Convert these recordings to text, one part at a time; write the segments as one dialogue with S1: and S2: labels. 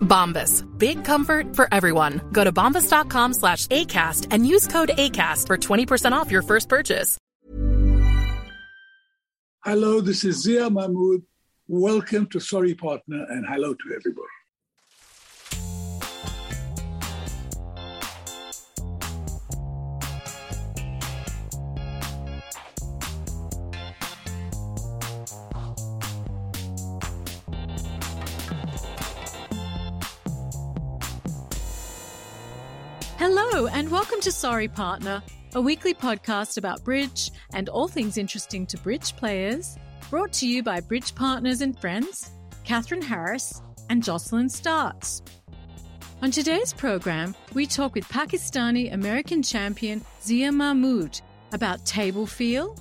S1: Bombas. Big comfort for everyone. Go to bombas.com slash ACAST and use code ACAST for 20% off your first purchase.
S2: Hello, this is Zia Mahmood. Welcome to Sorry Partner and hello to everybody.
S3: Hello, and welcome to Sorry Partner, a weekly podcast about bridge and all things interesting to bridge players, brought to you by Bridge Partners and Friends, Catherine Harris, and Jocelyn Starts. On today's program, we talk with Pakistani American champion Zia Mahmood about table feel,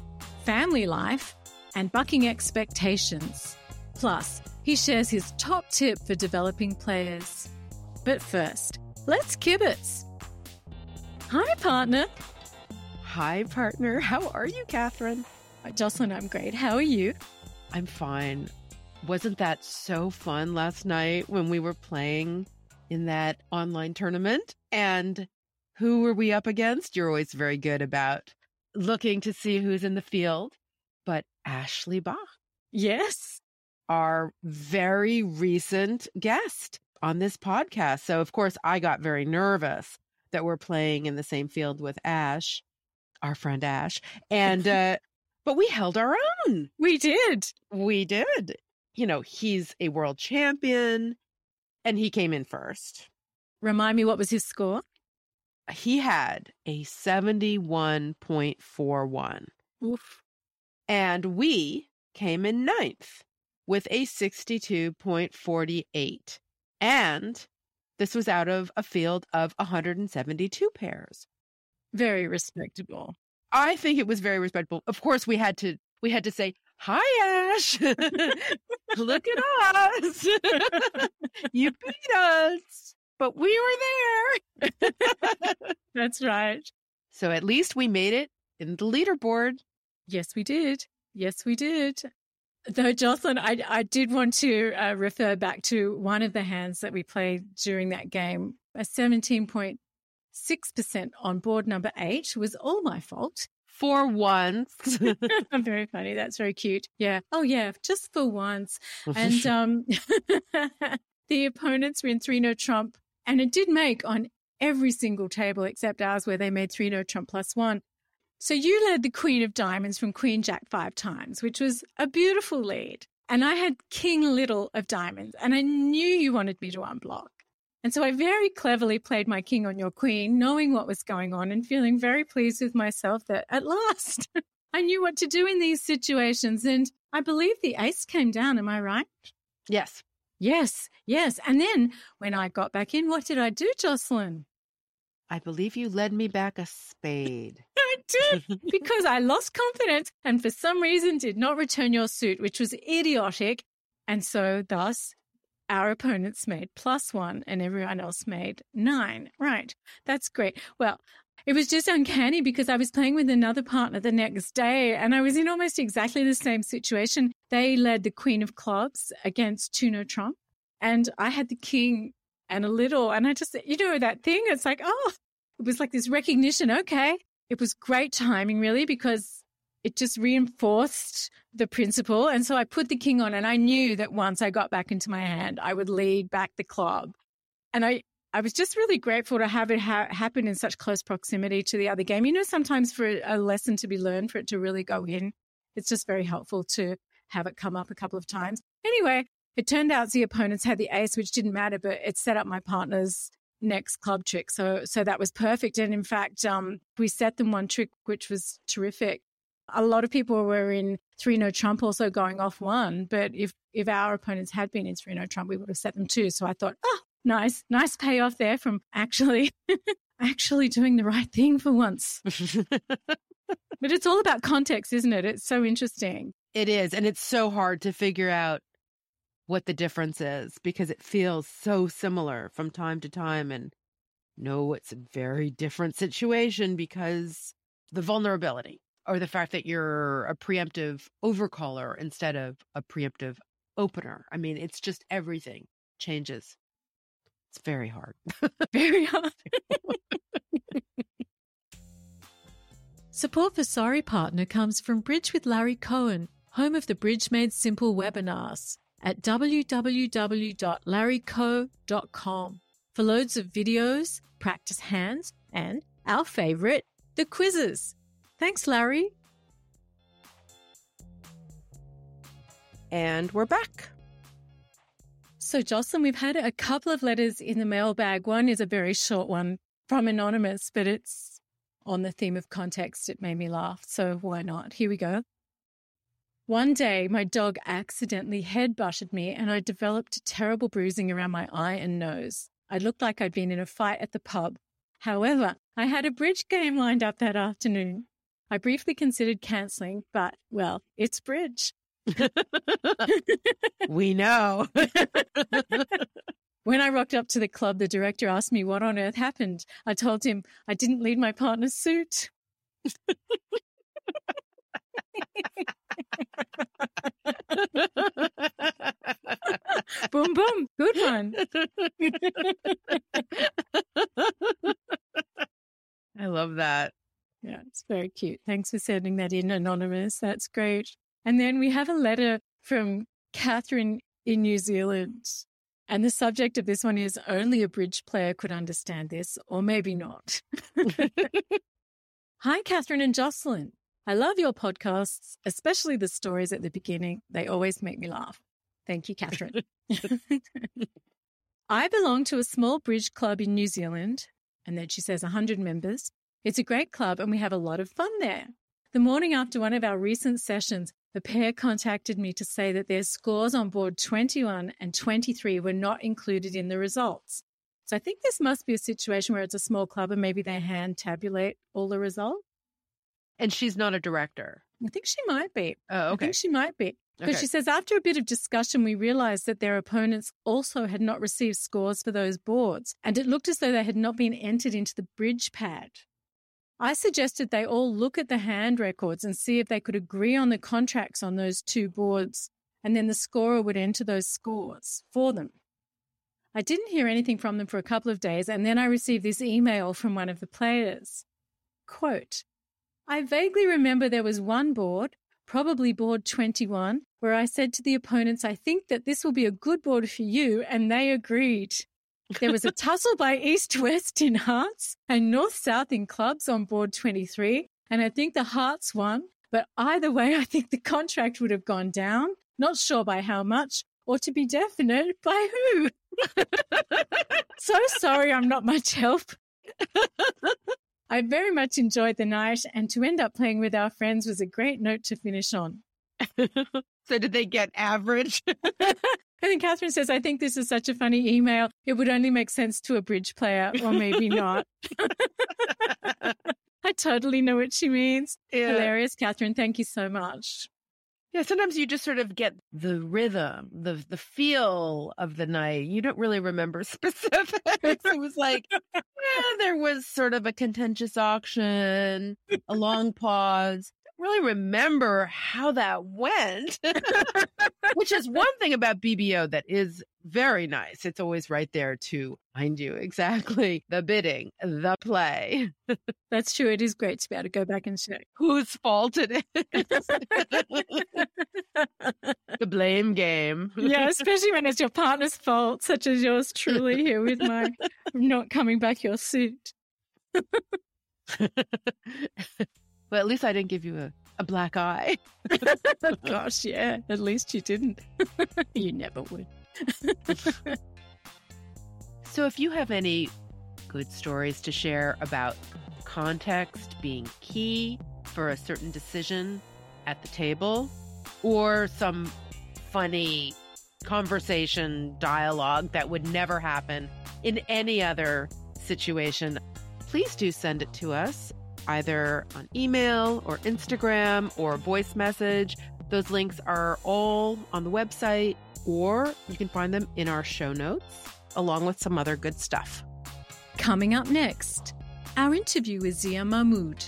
S3: family life, and bucking expectations. Plus, he shares his top tip for developing players. But first, let's kibitz. Hi, partner.
S4: Hi, partner. How are you, Catherine?
S3: Jocelyn, I'm great. How are you?
S4: I'm fine. Wasn't that so fun last night when we were playing in that online tournament? And who were we up against? You're always very good about looking to see who's in the field. But Ashley Bach.
S3: Yes.
S4: Our very recent guest on this podcast. So, of course, I got very nervous that we're playing in the same field with Ash, our friend Ash. And, uh, but we held our own.
S3: We did.
S4: We did. You know, he's a world champion and he came in first.
S3: Remind me, what was his score?
S4: He had a 71.41.
S3: Oof.
S4: And we came in ninth with a 62.48. And this was out of a field of 172 pairs.
S3: Very respectable.
S4: I think it was very respectable. Of course, we had to we had to say, "Hi, Ash. Look at us. you beat us, but we were there."
S3: That's right.
S4: So at least we made it in the leaderboard.
S3: Yes, we did. Yes, we did. Though, Jocelyn, I, I did want to uh, refer back to one of the hands that we played during that game. A 17.6% on board number eight was all my fault.
S4: For once.
S3: very funny. That's very cute. Yeah. Oh, yeah. Just for once. And um, the opponents were in three no trump. And it did make on every single table except ours, where they made three no trump plus one. So you led the Queen of Diamonds from Queen Jack five times, which was a beautiful lead. And I had King Little of Diamonds, and I knew you wanted me to unblock. And so I very cleverly played my king on your queen, knowing what was going on and feeling very pleased with myself that at last I knew what to do in these situations. And I believe the ace came down. Am I right?
S4: Yes.
S3: Yes. Yes. And then when I got back in, what did I do, Jocelyn?
S4: I believe you led me back a spade.
S3: I did because I lost confidence and for some reason did not return your suit, which was idiotic. And so, thus, our opponents made plus one and everyone else made nine. Right. That's great. Well, it was just uncanny because I was playing with another partner the next day and I was in almost exactly the same situation. They led the Queen of Clubs against two no trump and I had the King and a little, and I just, you know, that thing, it's like, oh, it was like this recognition. Okay. It was great timing, really, because it just reinforced the principle. And so I put the king on, and I knew that once I got back into my hand, I would lead back the club. And I, I was just really grateful to have it ha- happen in such close proximity to the other game. You know, sometimes for a lesson to be learned, for it to really go in, it's just very helpful to have it come up a couple of times. Anyway, it turned out the opponents had the ace, which didn't matter, but it set up my partner's next club trick. So, so that was perfect. And in fact, um, we set them one trick, which was terrific. A lot of people were in three no trump, also going off one. But if if our opponents had been in three no trump, we would have set them two. So I thought, oh, nice, nice payoff there from actually actually doing the right thing for once. but it's all about context, isn't it? It's so interesting.
S4: It is, and it's so hard to figure out what the difference is because it feels so similar from time to time. And no, it's a very different situation because the vulnerability or the fact that you're a preemptive overcaller instead of a preemptive opener. I mean, it's just everything changes. It's very hard.
S3: very hard. Support for Sorry Partner comes from Bridge with Larry Cohen, home of the Bridge Made Simple webinars at www.larryco.com for loads of videos, practice hands, and our favorite, the quizzes. Thanks, Larry.
S4: And we're back.
S3: So, Jocelyn, we've had a couple of letters in the mailbag. One is a very short one from Anonymous, but it's on the theme of context. It made me laugh. So, why not? Here we go. One day, my dog accidentally head butted me and I developed terrible bruising around my eye and nose. I looked like I'd been in a fight at the pub. However, I had a bridge game lined up that afternoon. I briefly considered cancelling, but, well, it's bridge.
S4: we know.
S3: when I rocked up to the club, the director asked me what on earth happened. I told him I didn't lead my partner's suit. boom, boom. Good one.
S4: I love that.
S3: Yeah, it's very cute. Thanks for sending that in, Anonymous. That's great. And then we have a letter from Catherine in New Zealand. And the subject of this one is only a bridge player could understand this, or maybe not. Hi, Catherine and Jocelyn. I love your podcasts, especially the stories at the beginning. They always make me laugh. Thank you, Catherine. I belong to a small bridge club in New Zealand, and then she says 100 members. It's a great club, and we have a lot of fun there. The morning after one of our recent sessions, a pair contacted me to say that their scores on board 21 and 23 were not included in the results. So I think this must be a situation where it's a small club and maybe they hand tabulate all the results.
S4: And she's not a director.
S3: I think she might be.
S4: Oh, okay.
S3: I think she might be. Because
S4: Okay.
S3: she says, after a bit of discussion, we realized that their opponents also had not received scores for those boards, and it looked as though they had not been entered into the bridge pad. I suggested they all look at the hand records and see if they could agree on the contracts on those two boards, and then the scorer would enter those scores for them. I didn't hear anything from them for a couple of days, and then I received this email from one of the players. Quote, I vaguely remember there was one board, probably board 21, where I said to the opponents, I think that this will be a good board for you, and they agreed. There was a tussle by east west in hearts and north south in clubs on board 23, and I think the hearts won. But either way, I think the contract would have gone down. Not sure by how much, or to be definite, by who. so sorry I'm not much help. I very much enjoyed the night, and to end up playing with our friends was a great note to finish on.
S4: so did they get average?
S3: And then Catherine says, I think this is such a funny email. It would only make sense to a bridge player, or maybe not. I totally know what she means.
S4: Yeah.
S3: Hilarious, Catherine. Thank you so much.
S4: Yeah, sometimes you just sort of get the rhythm, the the feel of the night. You don't really remember specifics. it was like, yeah, there was sort of a contentious auction, a long pause. Really remember how that went, which is one thing about BBO that is very nice. It's always right there to find you exactly the bidding, the play.
S3: That's true. It is great to be able to go back and check
S4: whose fault it is. the blame game.
S3: yeah, especially when it's your partner's fault, such as yours truly here with my not coming back your suit.
S4: Well, at least I didn't give you a, a black eye.
S3: Gosh, yeah, at least you didn't. you never would.
S4: so, if you have any good stories to share about context being key for a certain decision at the table, or some funny conversation dialogue that would never happen in any other situation, please do send it to us either on email or Instagram or voice message. Those links are all on the website or you can find them in our show notes, along with some other good stuff.
S3: Coming up next, our interview with Zia Mahmood.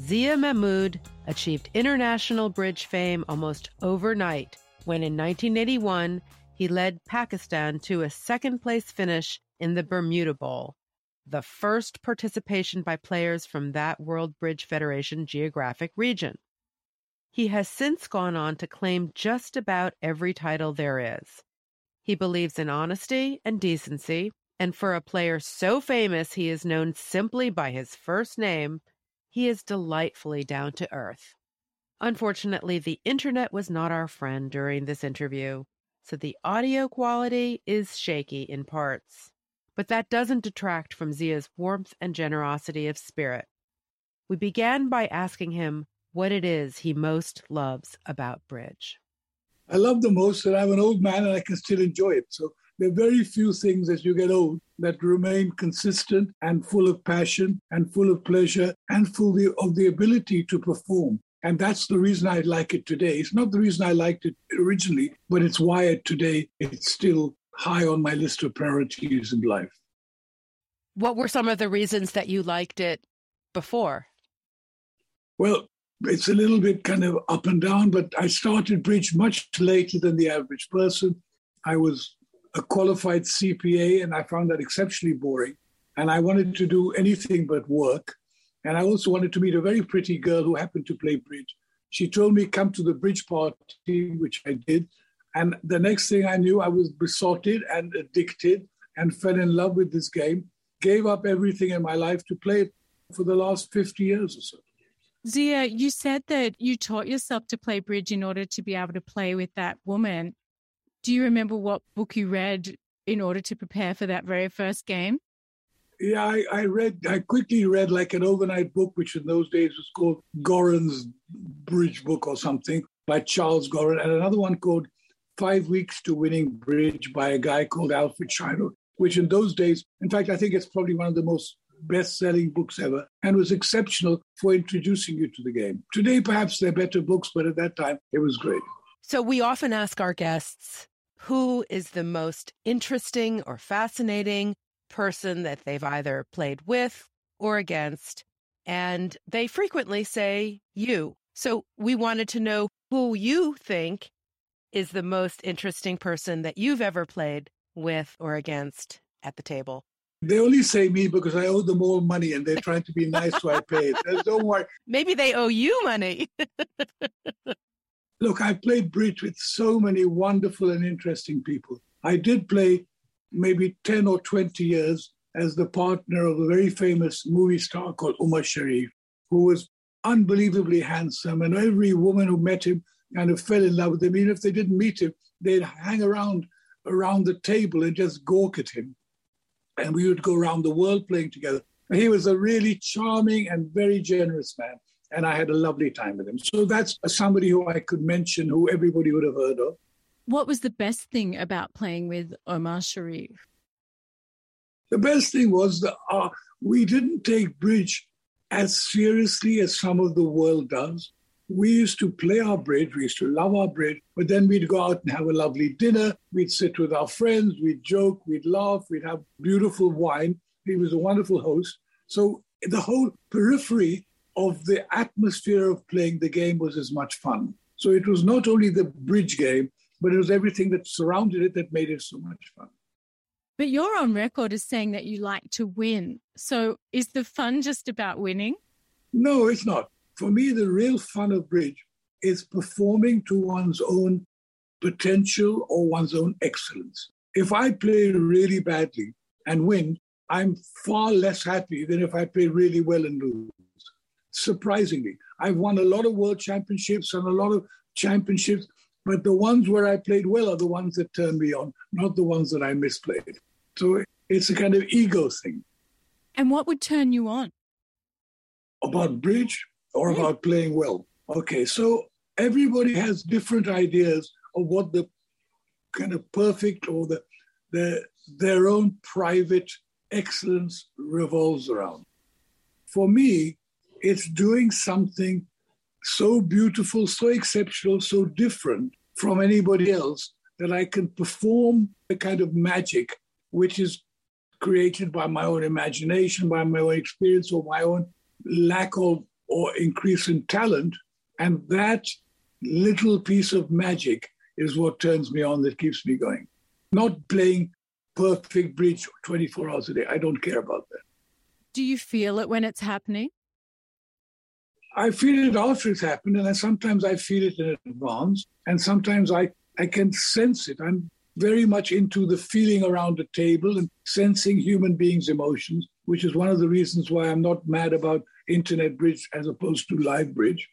S4: Zia Mahmood achieved international bridge fame almost overnight when in 1981 he led Pakistan to a second place finish in the Bermuda Bowl the first participation by players from that World Bridge Federation geographic region. He has since gone on to claim just about every title there is. He believes in honesty and decency, and for a player so famous he is known simply by his first name, he is delightfully down to earth. Unfortunately, the internet was not our friend during this interview, so the audio quality is shaky in parts but that doesn't detract from Zia's warmth and generosity of spirit. We began by asking him what it is he most loves about bridge.
S2: I love the most that I'm an old man and I can still enjoy it. So there are very few things as you get old that remain consistent and full of passion and full of pleasure and full of the ability to perform. And that's the reason I like it today. It's not the reason I liked it originally, but it's why today it's still high on my list of priorities in life.
S4: What were some of the reasons that you liked it before?
S2: Well, it's a little bit kind of up and down, but I started bridge much later than the average person. I was a qualified CPA and I found that exceptionally boring. And I wanted to do anything but work. And I also wanted to meet a very pretty girl who happened to play bridge. She told me, come to the bridge party, which I did. And the next thing I knew, I was besotted and addicted and fell in love with this game. Gave up everything in my life to play it for the last 50 years or so.
S3: Zia, you said that you taught yourself to play bridge in order to be able to play with that woman. Do you remember what book you read in order to prepare for that very first game?
S2: Yeah, I, I read, I quickly read like an overnight book, which in those days was called Goren's Bridge Book or something by Charles Goren, and another one called Five Weeks to Winning Bridge by a guy called Alfred Sheinwold, which in those days, in fact, I think it's probably one of the most best selling books ever and was exceptional for introducing you to the game. Today, perhaps they're better books, but at that time, it was great.
S4: So we often ask our guests who is the most interesting or fascinating person that they've either played with or against. And they frequently say you. So we wanted to know who you think is the most interesting person that you've ever played with or against at the table?
S2: They only say me because I owe them all money and they're trying to be nice, so I pay. Don't worry.
S4: Maybe they owe you money.
S2: Look, I played bridge with so many wonderful and interesting people. I did play maybe 10 or 20 years as the partner of a very famous movie star called Omar Sharif, who was unbelievably handsome. And every woman who met him kind of fell in love with him. Even if they didn't meet him, they'd hang around around the table and just gawk at him. And we would go around the world playing together. He was a really charming and very generous man. And I had a lovely time with him. So that's somebody who I could mention who everybody would have heard of.
S3: What was the best thing about playing with Omar Sharif?
S2: The best thing was that uh, we didn't take bridge as seriously as some of the world does. We used to play our bridge, we used to love our bridge, but then we'd go out and have a lovely dinner. We'd sit with our friends, we'd joke, we'd laugh, we'd have beautiful wine. He was a wonderful host. So the whole periphery of the atmosphere of playing the game was as much fun. So it was not only the bridge game, but it was everything that surrounded it that made it so much fun.
S3: But you're on record as saying that you like to win. So is the fun just about winning?
S2: No, it's not. For me, the real fun of bridge is performing to one's own potential or one's own excellence. If I play really badly and win, I'm far less happy than if I play really well and lose. Surprisingly, I've won a lot of world championships and a lot of championships but the ones where I played well are the ones that turn me on, not the ones that I misplayed. So it's a kind of ego thing.
S3: And what would turn you on?
S2: About bridge or mm. about playing well? Okay, so everybody has different ideas of what the kind of perfect or the, the their own private excellence revolves around. For me, it's doing something so beautiful, so exceptional, so different from anybody else that I can perform a kind of magic which is created by my own imagination, by my own experience, or my own lack of or increase in talent. And that little piece of magic is what turns me on, that keeps me going. Not playing perfect bridge 24 hours a day. I don't care about that.
S3: Do you feel it when it's happening?
S2: I feel it after it's happened, and sometimes I feel it in advance, and sometimes I, I can sense it. I'm very much into the feeling around the table and sensing human beings' emotions, which is one of the reasons why I'm not mad about internet bridge as opposed to live bridge.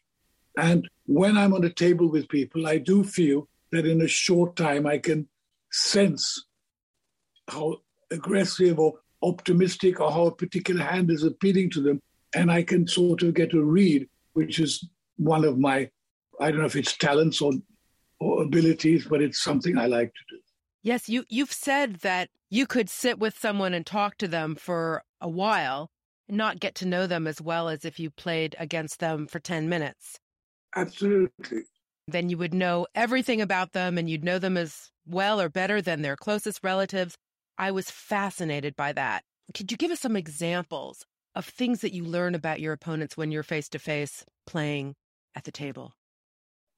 S2: And when I'm on a table with people, I do feel that in a short time I can sense how aggressive or optimistic or how a particular hand is appealing to them. And I can sort of get a read which is one of my, I don't know if it's talents or, or abilities, but it's something I like to do.
S4: Yes, you, you've said that you could sit with someone and talk to them for a while and not get to know them as well as if you played against them for 10 minutes.
S2: Absolutely.
S4: Then you would know everything about them and you'd know them as well or better than their closest relatives. I was fascinated by that. Could you give us some examples of things that you learn about your opponents when you're face to face playing at the table?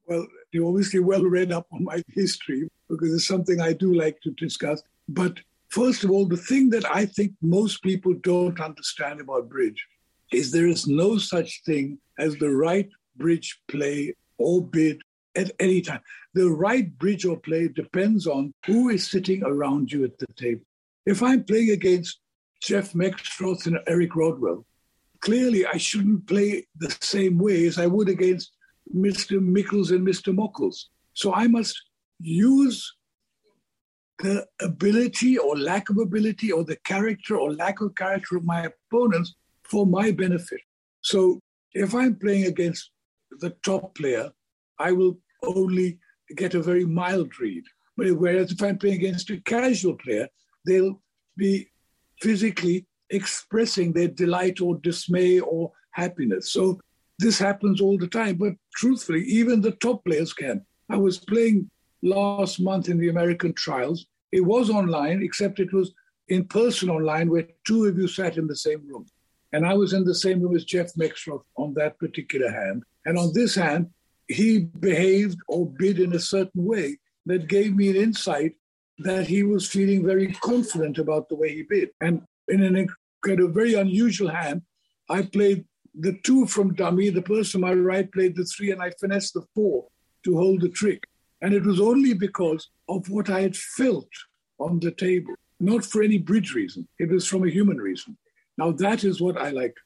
S2: Well, you're obviously well read up on my history because it's something I do like to discuss. But first of all, the thing that I think most people don't understand about bridge is there is no such thing as the right bridge play or bid at any time. The right bridge or play depends on who is sitting around you at the table. If I'm playing against Jeff Meckstroth and Eric Rodwell. Clearly, I shouldn't play the same way as I would against Mr. Mickels and Mr. Mockels. So I must use the ability or lack of ability or the character or lack of character of my opponents for my benefit. So if I'm playing against the top player, I will only get a very mild read. But whereas if I'm playing against a casual player, they'll be physically expressing their delight or dismay or happiness. So this happens all the time. But truthfully, even the top players can. I was playing last month in the American trials. It was online, except it was in person online where two of you sat in the same room. And I was in the same room as Jeff Meckstroth on that particular hand. And on this hand, he behaved or bid in a certain way that gave me an insight that he was feeling very confident about the way he bid. And in an kind of very unusual hand, I played the two from dummy. The person on my right played the three, and I finessed the four to hold the trick. And it was only because of what I had felt on the table, not for any bridge reason. It was from a human reason. Now, that is what I like.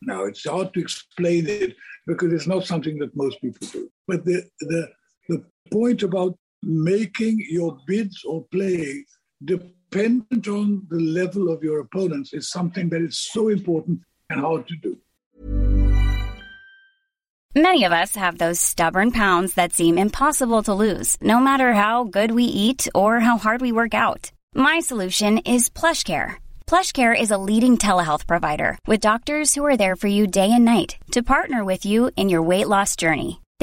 S2: Now, it's hard to explain it because it's not something that most people do. But the, the, the point about making your bids or play dependent on the level of your opponents is something that is so important and hard to do.
S5: Many of us have those stubborn pounds that seem impossible to lose, no matter how good we eat or how hard we work out. My solution is PlushCare PlushCare is a leading telehealth provider with doctors who are there for you day and night to partner with you in your weight loss journey.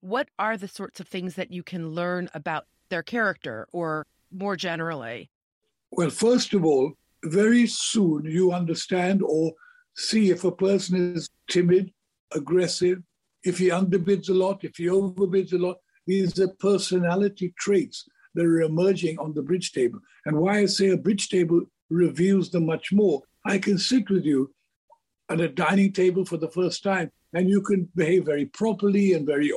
S4: what are the sorts of things that you can learn about their character or more generally?
S2: Well, first of all, very soon you understand or see if a person is timid, aggressive, if he underbids a lot, if he overbids a lot. These are personality traits that are emerging on the bridge table. And why I say a bridge table reveals them much more. I can sit with you at a dining table for the first time, and you can behave very properly and very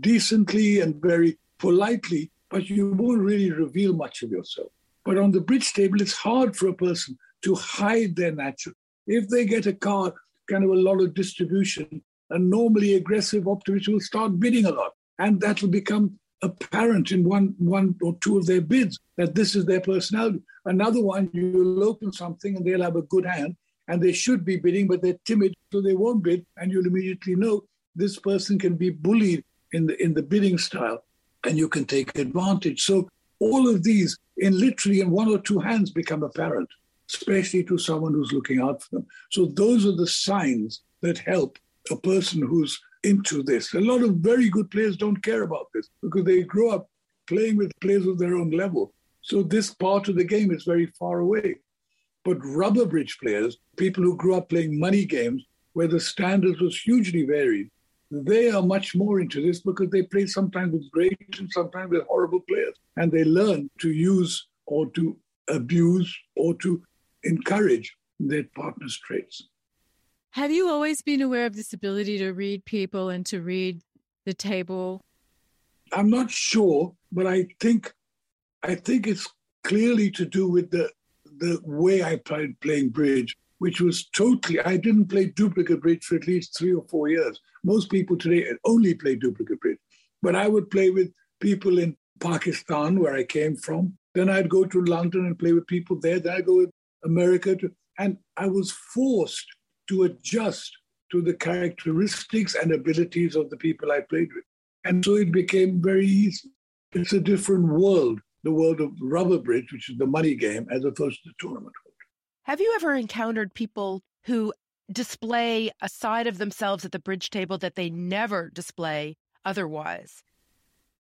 S2: decently and very politely, but you won't really reveal much of yourself. But on the bridge table, it's hard for a person to hide their natural. If they get a card, kind of a lot of distribution, a normally aggressive optimist will start bidding a lot. And that will become apparent in one, one or two of their bids that this is their personality. Another one, you'll open something and they'll have a good hand and they should be bidding, but they're timid, so they won't bid. And you'll immediately know this person can be bullied in the in the bidding style, and you can take advantage. So all of these, in literally in one or two hands, become apparent, especially to someone who's looking out for them. So those are the signs that help a person who's into this. A lot of very good players don't care about this because they grow up playing with players of their own level. So this part of the game is very far away. But rubber bridge players, people who grew up playing money games where the standards was hugely varied, they are much more into this because they play sometimes with great and sometimes with horrible players. And they learn to use or to abuse or to encourage their partner's traits.
S3: Have you always been aware of this ability to read people and to read the table?
S2: I'm not sure, but I think I think it's clearly to do with the the way I played playing bridge which was totally, I didn't play duplicate bridge for at least three or four years. Most people today only play duplicate bridge. But I would play with people in Pakistan, where I came from. Then I'd go to London and play with people there. Then I'd go to America. To, and I was forced to adjust to the characteristics and abilities of the people I played with. And so it became very easy. It's a different world, the world of rubber bridge, which is the money game, as opposed to the tournament.
S4: Have you ever encountered people who display a side of themselves at the bridge table that they never display otherwise?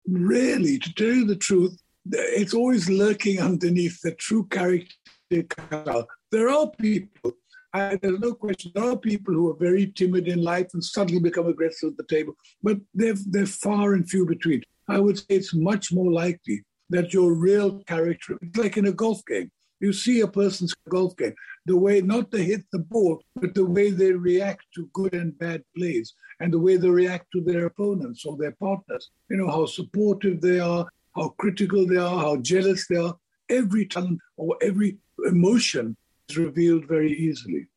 S2: Really, to tell you the truth, it's always lurking underneath the true character. There are people, there's no question, there are people who are very timid in life and suddenly become aggressive at the table, but they're, they're far and few between. I would say it's much more likely that your real character, like in a golf game, you see a person's golf game, the way not to hit the ball, but the way they react to good and bad plays, and the way they react to their opponents or their partners. You know, how supportive they are, how critical they are, how jealous they are. Every talent or every emotion is revealed very easily.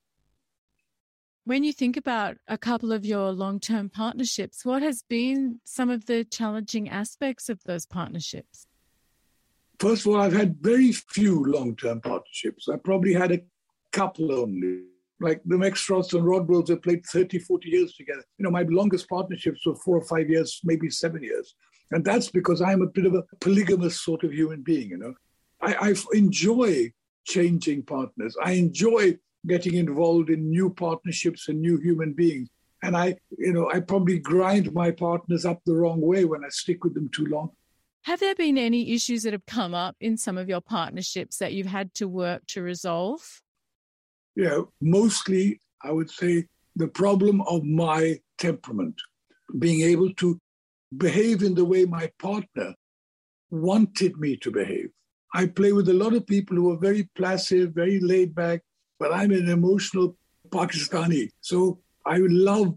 S3: When you think about a couple of your long term partnerships, what has been some of the challenging aspects of those partnerships?
S2: First of all, I've had very few long term partnerships. I probably had a couple only. Like the Max Meckstroths and Rod Rodwells have played 30, 40 years together. You know, my longest partnerships were four or five years, maybe seven years. And that's because I'm a bit of a polygamous sort of human being, you know. I, I enjoy changing partners. I enjoy getting involved in new partnerships and new human beings. And I, you know, I probably grind my partners up the wrong way when I stick with them too long.
S3: Have there been any issues that have come up in some of your partnerships that you've had to work to resolve?
S2: Yeah, mostly I would say the problem of my temperament, being able to behave in the way my partner wanted me to behave. I play with a lot of people who are very placid, very laid back, but I'm an emotional Pakistani. So I love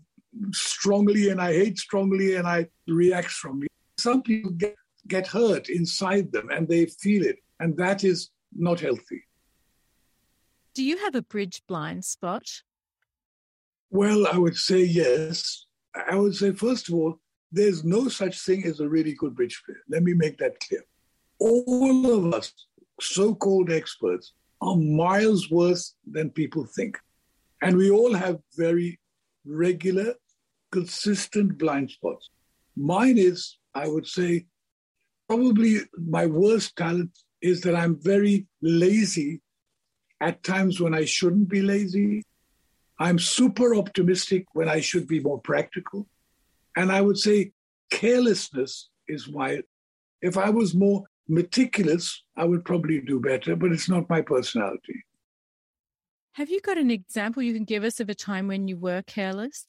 S2: strongly and I hate strongly and I react strongly. Some people get, get hurt inside them and they feel it, and that is not healthy.
S3: Do you have a bridge blind spot?
S2: Well, I would say yes. I would say, first of all, there's no such thing as a really good bridge player. Let me make that clear. All of us, so called experts, are miles worse than people think. And we all have very regular, consistent blind spots. Mine is, I would say, probably my worst talent is that I'm very lazy at times when I shouldn't be lazy. I'm super optimistic when I should be more practical. And I would say carelessness is why, if I was more meticulous, I would probably do better, but it's not my personality.
S3: Have you got an example you can give us of a time when you were careless?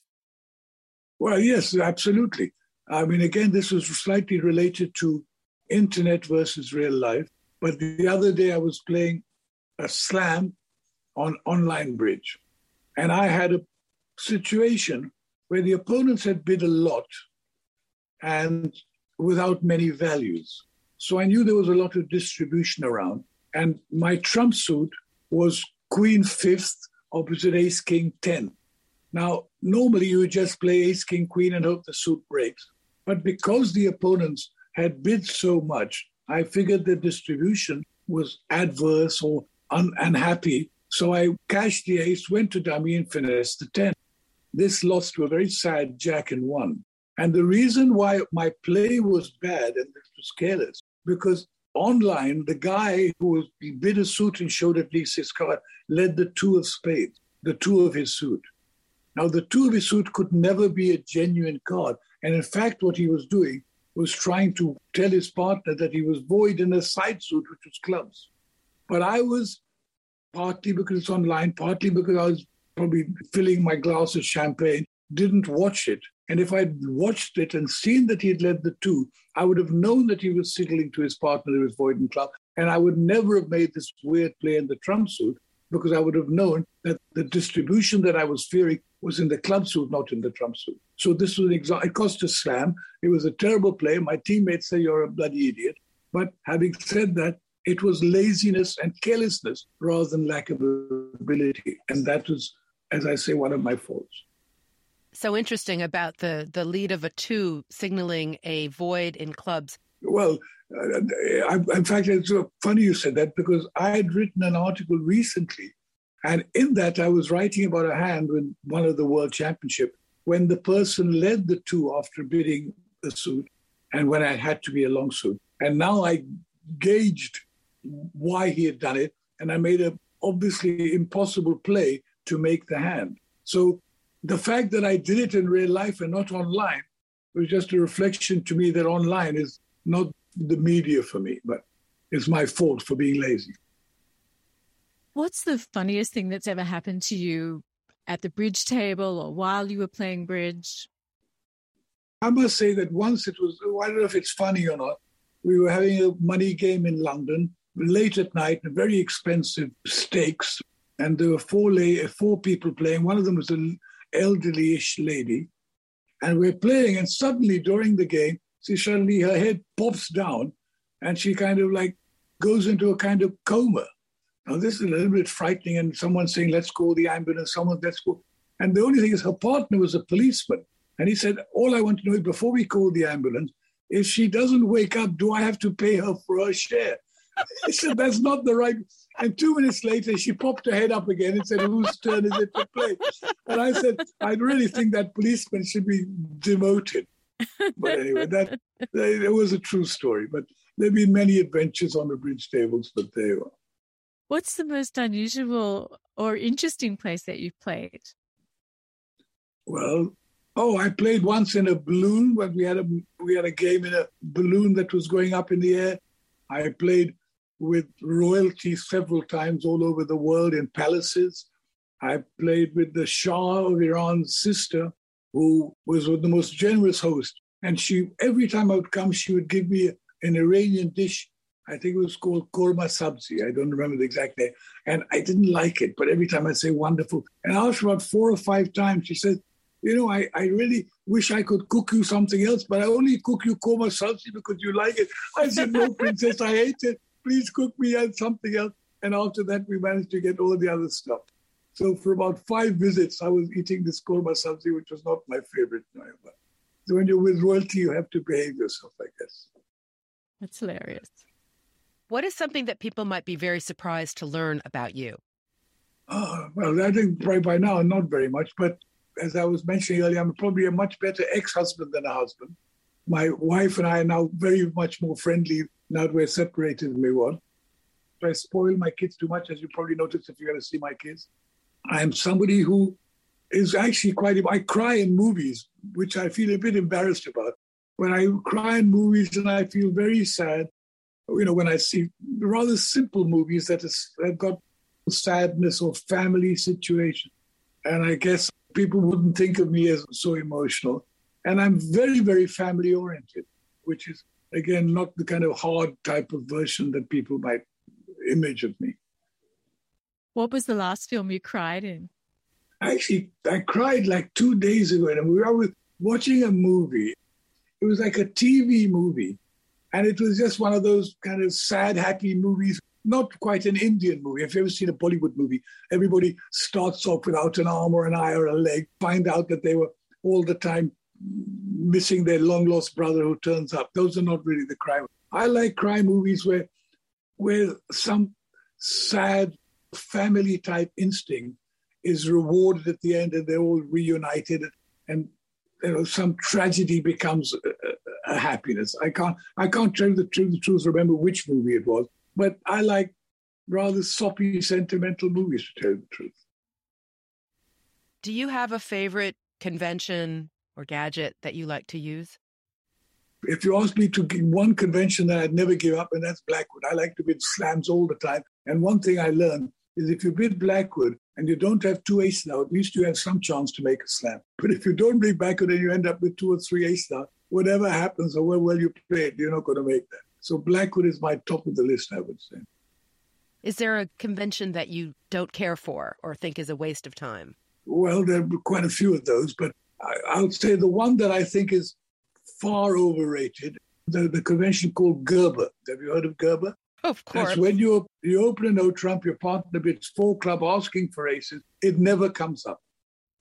S2: Well, yes, absolutely. I mean, again, this was slightly related to internet versus real life. But the other day I was playing a slam on online bridge. And I had a situation where the opponents had bid a lot and without many values. So I knew there was a lot of distribution around. And my trump suit was queen fifth opposite ace king 10. Now, normally you would just play ace king queen and hope the suit breaks. But because the opponents had bid so much, I figured the distribution was adverse or un- unhappy. So I cashed the ace, went to dummy, and finessed the 10. This lost to a very sad jack and one. And the reason why my play was bad and this was careless, because online, the guy who bid a suit and showed at least his card led the two of spades, the two of his suit. Now, the two of his suit could never be a genuine card. And in fact, what he was doing was trying to tell his partner that he was void in a side suit, which was clubs. But I was partly because it's online, partly because I was probably filling my glass of champagne, didn't watch it. And if I'd watched it and seen that he had led the two, I would have known that he was signaling to his partner who was void in club. And I would never have made this weird play in the trump suit because I would have known that the distribution that I was fearing was in the club suit, not in the trump suit. So this was an example. It cost a slam. It was a terrible play. My teammates say you're a bloody idiot. But having said that, it was laziness and carelessness rather than lack of ability. And that was, as I say, one of my faults.
S4: So interesting about the, the lead of a two signaling a void in clubs.
S2: Well, uh, I, in fact, it's so funny you said that because I had written an article recently, and in that I was writing about a hand in one of the World Championship when the person led the two after bidding a suit, and when I had to be a long suit. And now I gauged why he had done it, and I made a obviously impossible play to make the hand. So the fact that I did it in real life and not online was just a reflection to me that online is not the media for me, but it's my fault for being lazy.
S3: What's the funniest thing that's ever happened to you at the bridge table or while you were playing bridge?
S2: I must say that once it was, I don't know if it's funny or not, we were having a money game in London late at night, very expensive stakes, and there were four, four people playing. One of them was an elderly-ish lady, and we're playing, and suddenly during the game, see, suddenly her head pops down, and she kind of like goes into a kind of coma. Now this is a little bit frightening, and someone saying, "Let's call the ambulance." Someone, let's go. And the only thing is, her partner was a policeman, and he said, "All I want to know is before we call the ambulance, if she doesn't wake up, do I have to pay her for her share?" I said, that's not the right. And two minutes later, she popped her head up again and said, whose turn is it to play? And I said, I really think that policeman should be demoted. but anyway, that, it was a true story. But there've been many adventures on the bridge tables, but there you are.
S3: What's the most unusual or interesting place that you've played?
S2: Well, oh, I played once in a balloon when we had a we had a game in a balloon that was going up in the air. I played with royalty several times all over the world in palaces. I played with the Shah of Iran's sister, who was the most generous host. And she, every time I would come, she would give me an Iranian dish. I think it was called korma sabzi. I don't remember the exact name. And I didn't like it, but every time I'd say wonderful. And after about four or five times, she said, you know, I, I really wish I could cook you something else, but I only cook you korma sabzi because you like it. I said, no, princess, I hate it. Please cook me something else. And after that, we managed to get all the other stuff. So for about five visits, I was eating this korma sabzi, which was not my favorite. So when you're with royalty, you have to behave yourself, I guess.
S3: That's hilarious.
S4: What is something that people might be very surprised to learn about you?
S2: Uh, well, I think probably by now, not very much. But as I was mentioning earlier, I'm probably a much better ex husband than a husband. My wife and I are now very much more friendly now that we're separated than we were. I spoil my kids too much, as you probably noticed if you ever see my kids. I'm somebody who is actually quite. I cry in movies, which I feel a bit embarrassed about. When I cry in movies and I feel very sad, you know, when I see rather simple movies that have got sadness or family situation, and I guess people wouldn't think of me as so emotional. And I'm very, very family oriented, which is again not the kind of hard type of version that people might image of me.
S3: What was the last film you cried in?
S2: Actually, I cried like two days ago, and we were watching a movie. It was like a TV movie, and it was just one of those kind of sad, happy movies. Not quite an Indian movie. If you've ever seen a Bollywood movie, everybody starts off without an arm or an eye or a leg, find out that they were all the time missing their long lost brother who turns up. Those are not really the crime. I like crime movies where where some sad family type instinct is rewarded at the end and they're all reunited and you know some tragedy becomes a, a happiness i can't i can't tell the truth the truth remember which movie it was but i like rather soppy sentimental movies to tell the truth
S4: do you have a favorite convention or gadget that you like to use
S2: if you ask me to give one convention that I'd never give up, and that's Blackwood. I like to bid slams all the time. And one thing I learned is if you bid Blackwood and you don't have two aces now, at least you have some chance to make a slam. But if you don't bid Blackwood and you end up with two or three aces now, whatever happens or where well you played, you're not going to make that. So Blackwood is my top of the list, I would say.
S4: Is there a convention that you don't care for or think is a waste of time?
S2: Well, there are quite a few of those, but I, would say the one that I think is far overrated. The, the convention called Gerber. Have you heard of Gerber?
S4: Of course.
S2: That's when you you open a no trump, your partner bids four club asking for aces. It never comes up.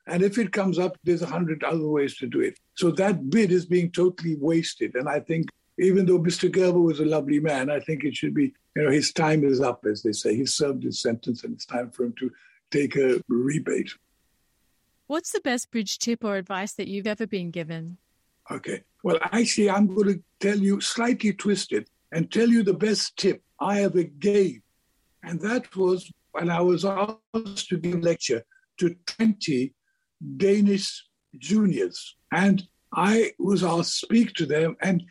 S2: And if it comes up, there's a hundred other ways to do it. So that bid is being totally wasted. And I think even though Mr. Gerber was a lovely man, I think it should be, you know, his time is up, as they say. He's served his sentence and it's time for him to take a rebate.
S3: What's the best bridge tip or advice that you've ever been given?
S2: Okay. Well, actually, I'm going to tell you slightly twisted and tell you the best tip I ever gave. And that was when I was asked to give a lecture to 20 Danish juniors. And I was asked to speak to them and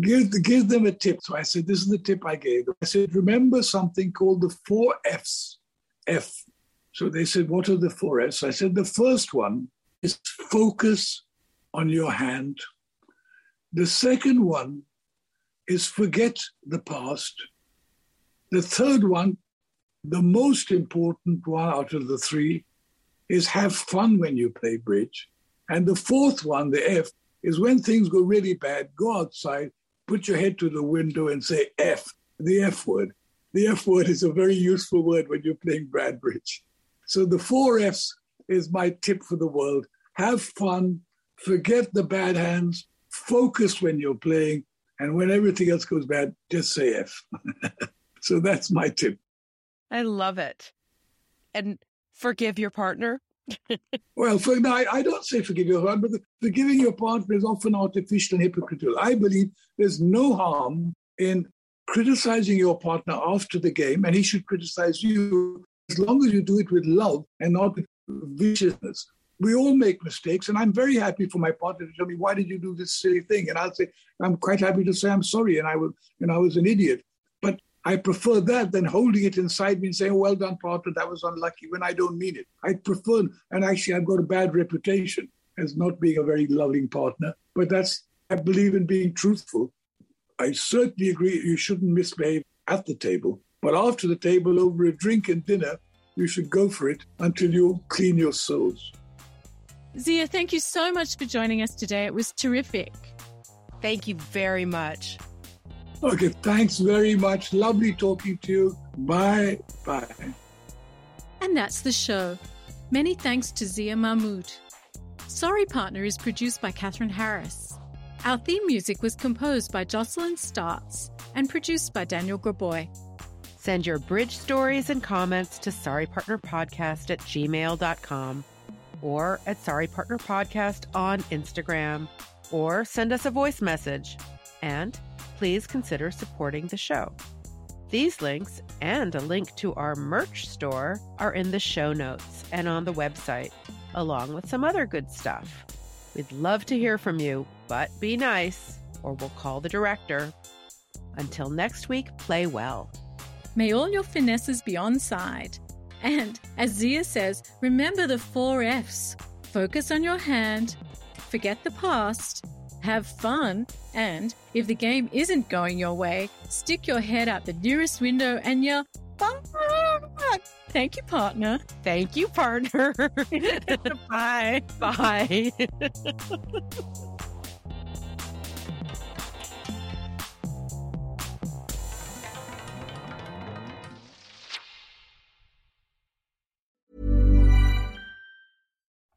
S2: give, give them a tip. So I said, This is the tip I gave them. I said, Remember something called the four F's. F. So they said, What are the four F's? I said, The first one is focus on your hand. The second one is forget the past. The third one, the most important one out of the three, is have fun when you play bridge. And the fourth one, the F, is when things go really bad, go outside, put your head to the window and say F, the F word. The F word is a very useful word when you're playing Brad Bridge. So the four F's is my tip for the world. Have fun, forget the bad hands, focus when you're playing, and when everything else goes bad, just say F. so that's my tip.
S4: I love it. And forgive your partner.
S2: well, for, no, I, I, don't say forgive your partner, but forgiving your partner is often artificial and hypocritical. I believe there's no harm in criticizing your partner after the game, and he should criticize you as long as you do it with love and not with viciousness. We all make mistakes, and I'm very happy for my partner to tell me, "Why did you do this silly thing?" And I'll say, "I'm quite happy to say I'm sorry, and I was, and I was an idiot." But I prefer that than holding it inside me and saying, "Well done, partner, that was unlucky," when I don't mean it. I prefer, and actually, I've got a bad reputation as not being a very loving partner. But that's I believe in being truthful. I certainly agree you shouldn't misbehave at the table, but after the table, over a drink and dinner, you should go for it until you clean your souls.
S3: Zia, thank you so much for joining us today. It was terrific.
S4: Thank you very much.
S2: Okay, thanks very much. Lovely talking to you. Bye. Bye.
S3: And that's the show. Many thanks to Zia Mahmood. Sorry Partner is produced by Catherine Harris. Our theme music was composed by Jocelyn Starts and produced by Daniel Graboy.
S4: Send your bridge stories and comments to sorrypartnerpodcast at gmail.com or at Sorry Partner Podcast on Instagram or send us a voice message. And please consider supporting the show. These links and a link to our merch store are in the show notes and on the website, along with some other good stuff. We'd love to hear from you, but be nice, or we'll call the director. Until next week, play well.
S3: May all your finesses be on side. And as Zia says, remember the four F's focus on your hand, forget the past, have fun, and if the game isn't going your way, stick your head out the nearest window and yell, Thank you, partner.
S4: Thank you, partner.
S3: Bye.
S4: Bye.